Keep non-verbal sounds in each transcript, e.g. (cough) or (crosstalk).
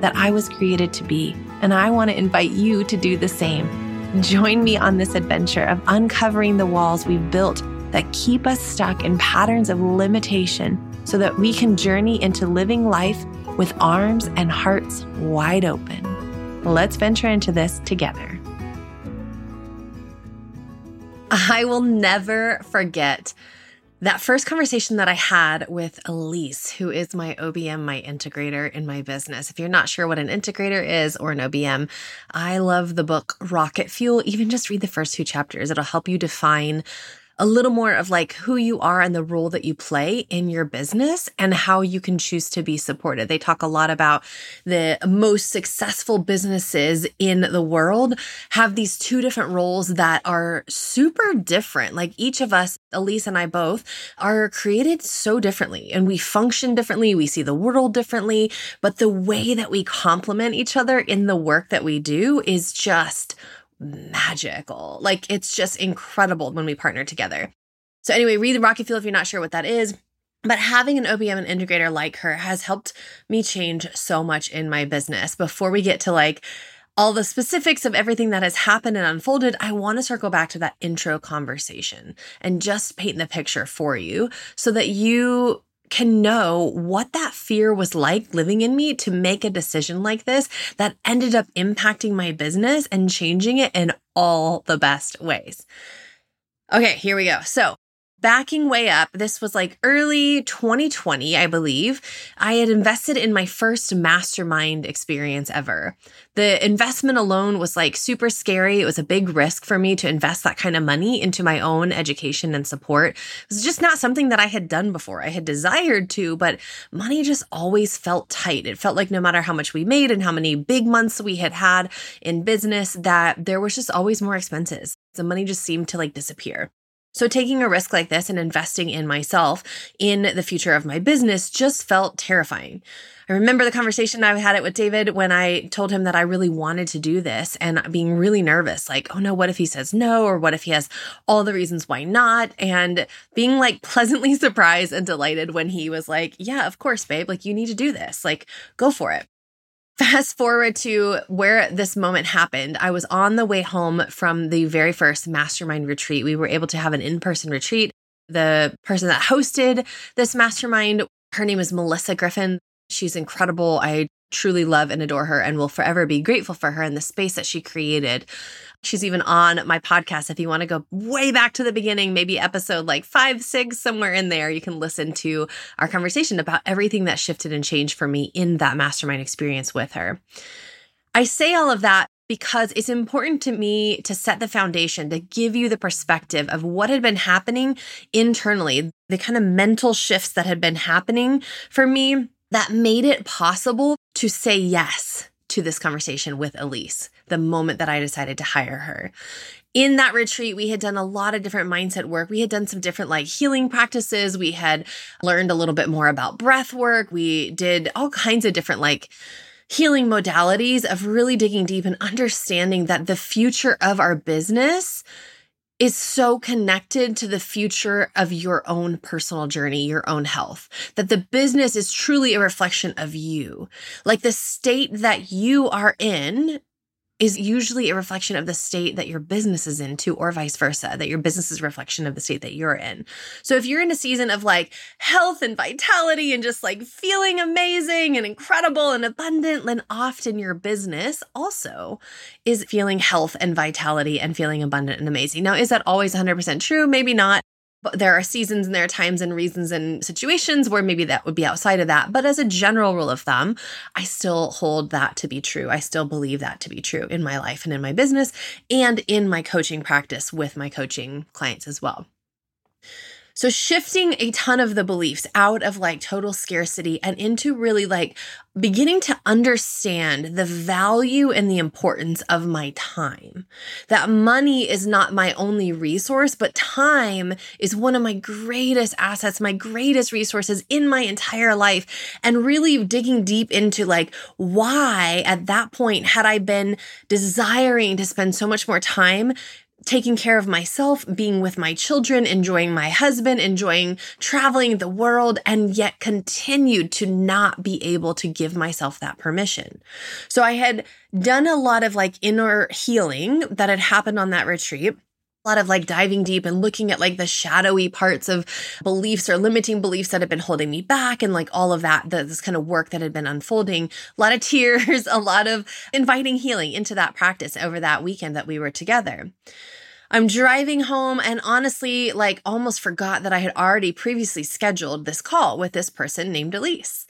that I was created to be. And I want to invite you to do the same. Join me on this adventure of uncovering the walls we've built that keep us stuck in patterns of limitation so that we can journey into living life with arms and hearts wide open. Let's venture into this together. I will never forget that first conversation that I had with Elise, who is my OBM, my integrator in my business. If you're not sure what an integrator is or an OBM, I love the book Rocket Fuel. Even just read the first two chapters, it'll help you define a little more of like who you are and the role that you play in your business and how you can choose to be supported. They talk a lot about the most successful businesses in the world have these two different roles that are super different. Like each of us, Elise and I both, are created so differently and we function differently. We see the world differently, but the way that we complement each other in the work that we do is just magical. Like it's just incredible when we partner together. So anyway, read the Rocket Fuel if you're not sure what that is. But having an OBM and integrator like her has helped me change so much in my business. Before we get to like all the specifics of everything that has happened and unfolded, I want to circle back to that intro conversation and just paint the picture for you so that you can know what that fear was like living in me to make a decision like this that ended up impacting my business and changing it in all the best ways. Okay, here we go. So, backing way up, this was like early 2020, I believe. I had invested in my first mastermind experience ever. The investment alone was like super scary. It was a big risk for me to invest that kind of money into my own education and support. It was just not something that I had done before. I had desired to, but money just always felt tight. It felt like no matter how much we made and how many big months we had had in business, that there was just always more expenses. The money just seemed to like disappear. So, taking a risk like this and investing in myself in the future of my business just felt terrifying. I remember the conversation I had it with David when I told him that I really wanted to do this and being really nervous like, oh no, what if he says no? Or what if he has all the reasons why not? And being like (laughs) pleasantly surprised and delighted when he was like, yeah, of course, babe, like you need to do this, like go for it. Fast forward to where this moment happened. I was on the way home from the very first mastermind retreat. We were able to have an in person retreat. The person that hosted this mastermind, her name is Melissa Griffin. She's incredible. I truly love and adore her and will forever be grateful for her and the space that she created. She's even on my podcast. If you want to go way back to the beginning, maybe episode like five, six, somewhere in there, you can listen to our conversation about everything that shifted and changed for me in that mastermind experience with her. I say all of that because it's important to me to set the foundation, to give you the perspective of what had been happening internally, the kind of mental shifts that had been happening for me that made it possible to say yes to this conversation with Elise the moment that I decided to hire her. In that retreat, we had done a lot of different mindset work. We had done some different like healing practices. We had learned a little bit more about breath work. We did all kinds of different like healing modalities of really digging deep and understanding that the future of our business is so connected to the future of your own personal journey, your own health, that the business is truly a reflection of you. Like the state that you are in is usually a reflection of the state that your business is in too, or vice versa, that your business is a reflection of the state that you're in. So if you're in a season of like health and vitality and just like feeling amazing and incredible and abundant, then often your business also is feeling health and vitality and feeling abundant and amazing. Now, is that always 100% true? Maybe not. There are seasons and there are times and reasons and situations where maybe that would be outside of that. But as a general rule of thumb, I still hold that to be true. I still believe that to be true in my life and in my business and in my coaching practice with my coaching clients as well. So shifting a ton of the beliefs out of like total scarcity and into really like beginning to understand the value and the importance of my time. That money is not my only resource, but time is one of my greatest assets, my greatest resources in my entire life. And really digging deep into like why at that point had I been desiring to spend so much more time taking care of myself, being with my children, enjoying my husband, enjoying traveling the world, and yet continued to not be able to give myself that permission. So I had done a lot of like inner healing that had happened on that retreat lot of like diving deep and looking at like the shadowy parts of beliefs or limiting beliefs that had been holding me back and like all of that, the, this kind of work that had been unfolding. A lot of tears, (laughs) a lot of inviting healing into that practice over that weekend that we were together. I'm driving home and honestly, like, almost forgot that I had already previously scheduled this call with this person named Elise.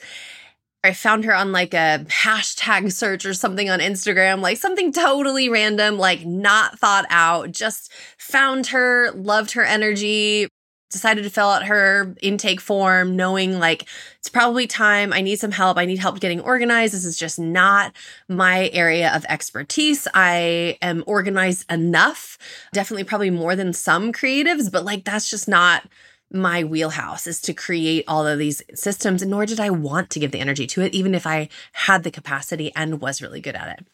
I found her on like a hashtag search or something on Instagram, like something totally random, like not thought out. Just found her, loved her energy, decided to fill out her intake form knowing like it's probably time i need some help i need help getting organized this is just not my area of expertise i am organized enough definitely probably more than some creatives but like that's just not my wheelhouse is to create all of these systems nor did i want to give the energy to it even if i had the capacity and was really good at it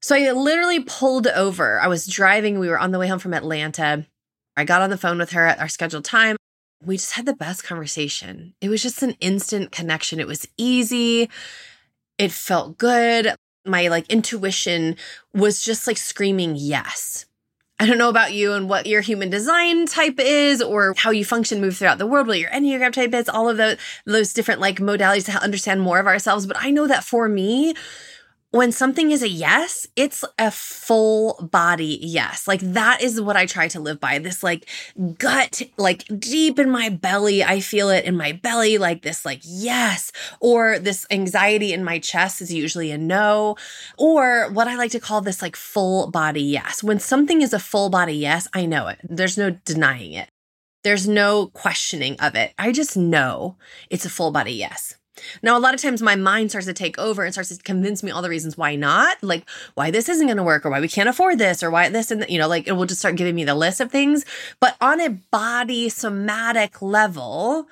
so i literally pulled over i was driving we were on the way home from atlanta I got on the phone with her at our scheduled time. We just had the best conversation. It was just an instant connection. It was easy. It felt good. My like intuition was just like screaming yes. I don't know about you and what your human design type is or how you function, move throughout the world, what your Enneagram type is, all of those, those different like modalities to understand more of ourselves. But I know that for me, when something is a yes, it's a full body yes. Like that is what I try to live by. This like gut, like deep in my belly, I feel it in my belly, like this, like yes. Or this anxiety in my chest is usually a no. Or what I like to call this like full body yes. When something is a full body yes, I know it. There's no denying it. There's no questioning of it. I just know it's a full body yes. Now, a lot of times my mind starts to take over and starts to convince me all the reasons why not, like why this isn't going to work or why we can't afford this or why this and, you know, like it will just start giving me the list of things. But on a body somatic level,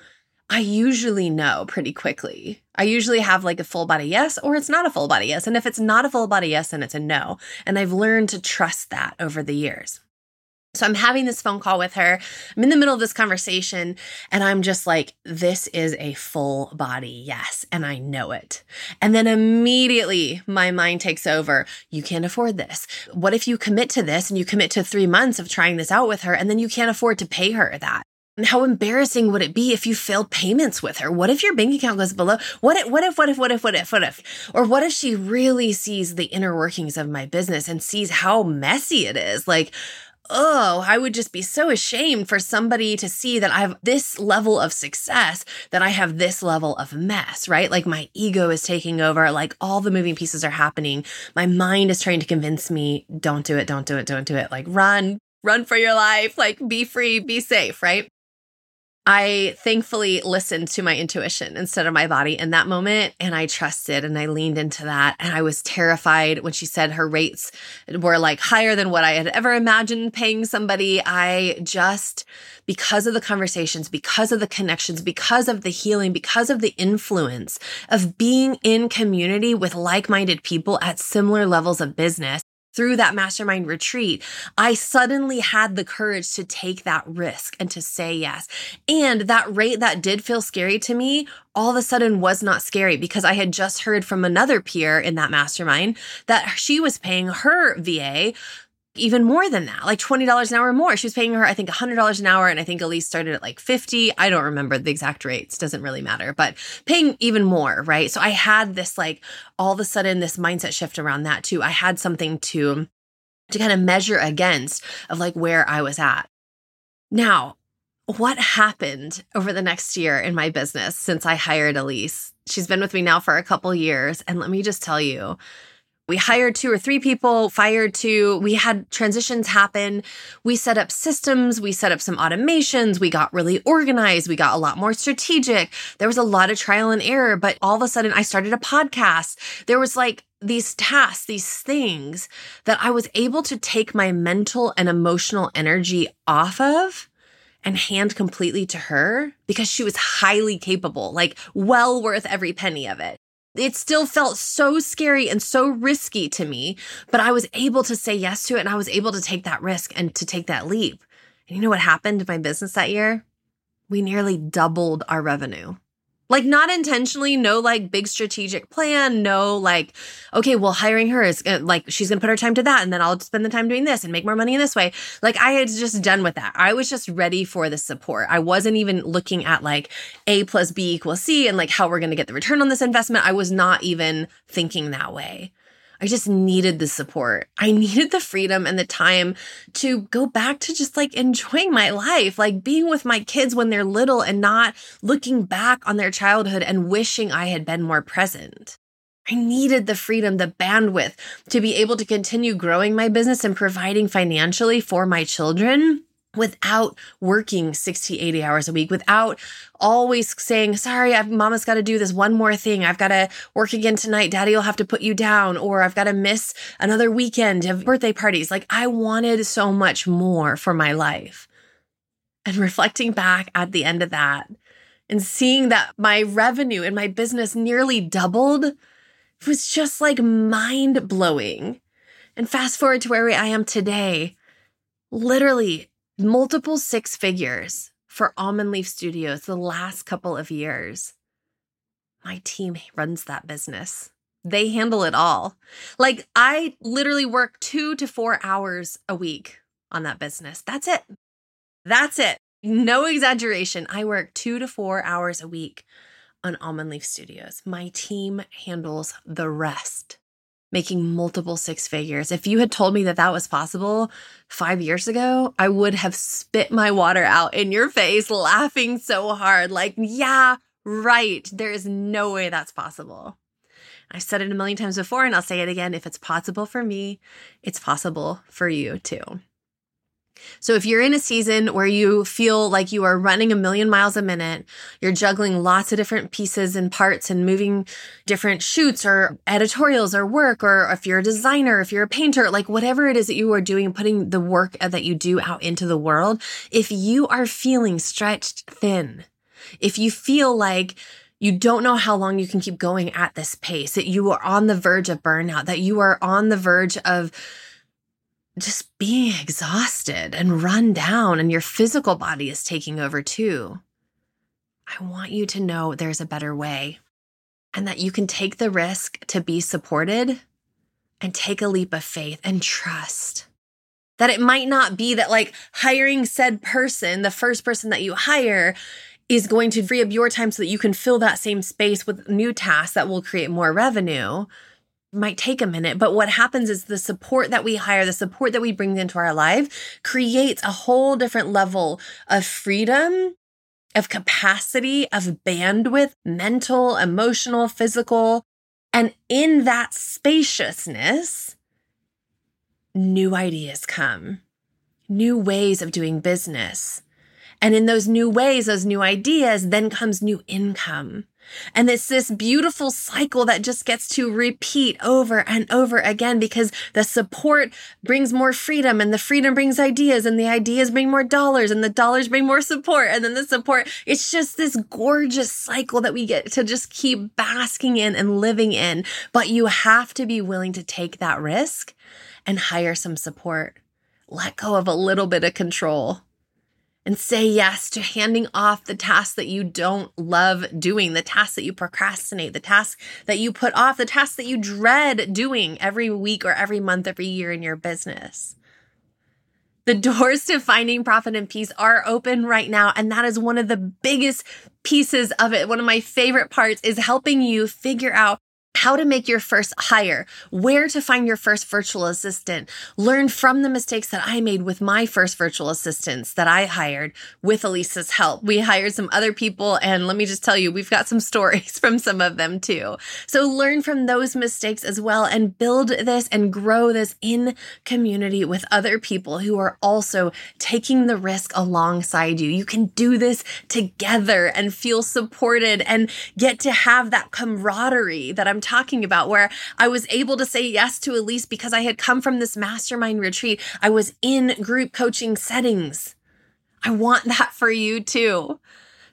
I usually know pretty quickly. I usually have like a full body yes or it's not a full body yes. And if it's not a full body yes, then it's a no. And I've learned to trust that over the years. So I'm having this phone call with her. I'm in the middle of this conversation and I'm just like, this is a full body yes. And I know it. And then immediately my mind takes over. You can't afford this. What if you commit to this and you commit to three months of trying this out with her and then you can't afford to pay her that? And how embarrassing would it be if you failed payments with her? What if your bank account goes below? What if, what if, what if, what if, what if, what if? Or what if she really sees the inner workings of my business and sees how messy it is? Like, oh, I would just be so ashamed for somebody to see that I have this level of success, that I have this level of mess, right? Like my ego is taking over, like all the moving pieces are happening. My mind is trying to convince me, don't do it, don't do it, don't do it. Like run, run for your life, like be free, be safe, right? I thankfully listened to my intuition instead of my body in that moment. And I trusted and I leaned into that. And I was terrified when she said her rates were like higher than what I had ever imagined paying somebody. I just, because of the conversations, because of the connections, because of the healing, because of the influence of being in community with like minded people at similar levels of business, through that mastermind retreat, I suddenly had the courage to take that risk and to say yes. And that rate that did feel scary to me all of a sudden was not scary because I had just heard from another peer in that mastermind that she was paying her VA even more than that, like $20 an hour more. She was paying her, I think, $100 an hour. And I think Elise started at like 50. I don't remember the exact rates, doesn't really matter, but paying even more, right? So I had this like all of a sudden this mindset shift around that too. I had something to, to kind of measure against of like where I was at. Now, what happened over the next year in my business since I hired Elise? She's been with me now for a couple years. And let me just tell you, we hired two or three people, fired two. We had transitions happen. We set up systems. We set up some automations. We got really organized. We got a lot more strategic. There was a lot of trial and error, but all of a sudden I started a podcast. There was like these tasks, these things that I was able to take my mental and emotional energy off of and hand completely to her because she was highly capable, like well worth every penny of it. It still felt so scary and so risky to me, but I was able to say yes to it and I was able to take that risk and to take that leap. And you know what happened to my business that year? We nearly doubled our revenue. Like, not intentionally, no like big strategic plan, no like, okay, well, hiring her is uh, like, she's gonna put her time to that, and then I'll spend the time doing this and make more money in this way. Like, I had just done with that. I was just ready for the support. I wasn't even looking at like A plus B equals C and like how we're gonna get the return on this investment. I was not even thinking that way. I just needed the support. I (laughs) needed the freedom and the time to go back to just like enjoying my life, like being with my kids when they're little and not looking back on their childhood and wishing I had been more present. I needed the freedom, the bandwidth to be able to continue growing my business and providing financially for my children without working 60, 80 hours a week, without always saying, sorry, I've, mama's got to do this one more thing. I've got to work again tonight. Daddy will have to put you down, or I've got to miss another weekend of birthday parties. Like I wanted so much more for my life. And reflecting back at the end of that and seeing that my revenue in my business nearly doubled it was just like mind blowing. And fast forward to where I am today, literally multiple six figures for Almond Leaf Studios the last couple of years. My team runs that business. They handle it all. Like, I literally work two to four hours a week on that business. That's it. That's it. No exaggeration. I work two to four hours a week on Almond Leaf Studios. My team handles the rest making multiple six figures. If you had told me that that was possible five years ago, I would have spit my water out in your face, laughing so hard. Like, yeah, right. There is no way that's possible. I've said it a million times before, and I'll say it again. If it's possible for me, it's possible for you too. So if you're in a season where you feel like you are running a million miles a minute, you're juggling lots of different pieces and parts and moving different shoots or editorials or work, or if you're a designer, if you're a painter, like whatever it is that you are doing, putting the work that you do out into the world, if you are feeling stretched thin, if you feel like you don't know how long you can keep going at this pace, that you are on the verge of burnout, that you are on the verge of just being exhausted and run down, and your physical body is taking over too. I want you to know there's a better way and that you can take the risk to be supported and take a leap of faith and trust that it might not be that like hiring said person, the first person that you hire, is going to free up your time so that you can fill that same space with new tasks that will create more revenue might take a minute, but what happens is the support that we hire, the support that we bring into our life creates a whole different level of freedom, of capacity, of bandwidth, mental, emotional, physical. And in that spaciousness, new ideas come, new ways of doing business. And in those new ways, those new ideas, then comes new income And it's this beautiful cycle that just gets to repeat over and over again because the support brings more freedom and the freedom brings ideas and the ideas bring more dollars and the dollars bring more support. And then the support, it's just this gorgeous cycle that we get to just keep basking in and living in. But you have to be willing to take that risk and hire some support. Let go of a little bit of control and say yes to handing off the tasks that you don't love doing, the tasks that you procrastinate, the tasks that you put off, the tasks that you dread doing every week or every month, every year in your business. The (laughs) doors to finding profit and peace are open right now. And that is one of the biggest pieces of it. One of my favorite parts is helping you figure out how to make your first hire, where to find your first virtual assistant, learn from the mistakes that I made with my first virtual assistants that I hired with Elise's help. We hired some other people, and let me just tell you, we've got some (laughs) stories from some of them too. So learn from those mistakes as well and build this and grow this in community with other people who are also taking the risk alongside you. You can do this together and feel supported and get to have that camaraderie that I'm talking about, where I was able to say yes to Elise because I had come from this mastermind retreat. I was in group coaching settings. I want that for you too.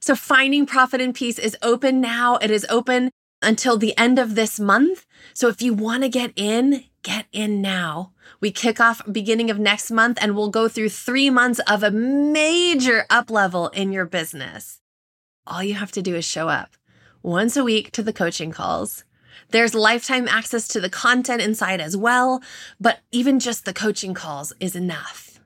So, finding profit and peace is open now. It is open until the end of this month. So, if you want to get in, get in now. We kick off beginning of next month and we'll go through three months of a major up level in your business. All you have to do is show up once a week to the coaching calls there's lifetime access to the content inside as well, but even just the coaching calls is enough.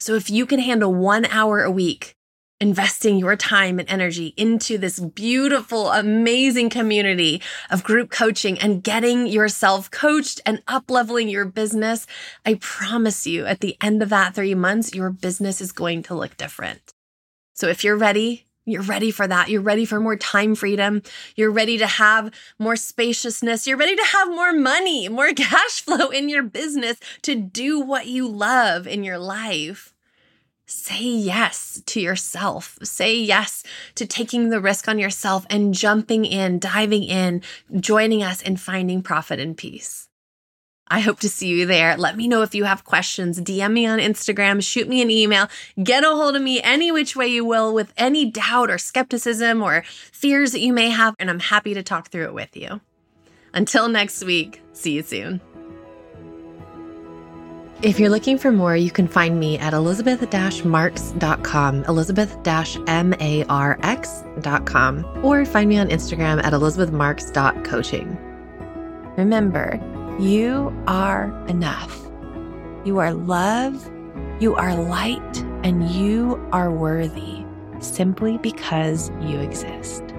So if you can handle one hour a week, investing your time and energy into this beautiful, amazing community of group coaching and getting yourself coached and up leveling your business, I promise you at the end of that three months, your business is going to look different. So if you're ready, you're ready for that. You're ready for more time freedom. You're ready to have more spaciousness. You're ready to have more money, more (laughs) cash flow in your business to do what you love in your life. Say yes to yourself. Say yes to taking the risk on yourself and jumping in, diving in, joining us in finding profit and peace. I hope to see you there. Let me know if you have questions. DM me on Instagram, shoot me an email, get a hold of me any which way you will with any doubt or skepticism or fears that you may have, and I'm happy to talk through it with you. Until next week, see you soon. If you're looking for more, you can find me at elizabeth-marx.com, elizabeth-marx.com, or find me on Instagram at elizabethmarx.coaching. Remember, you are enough. You are love, you are light, and you are worthy simply because you exist.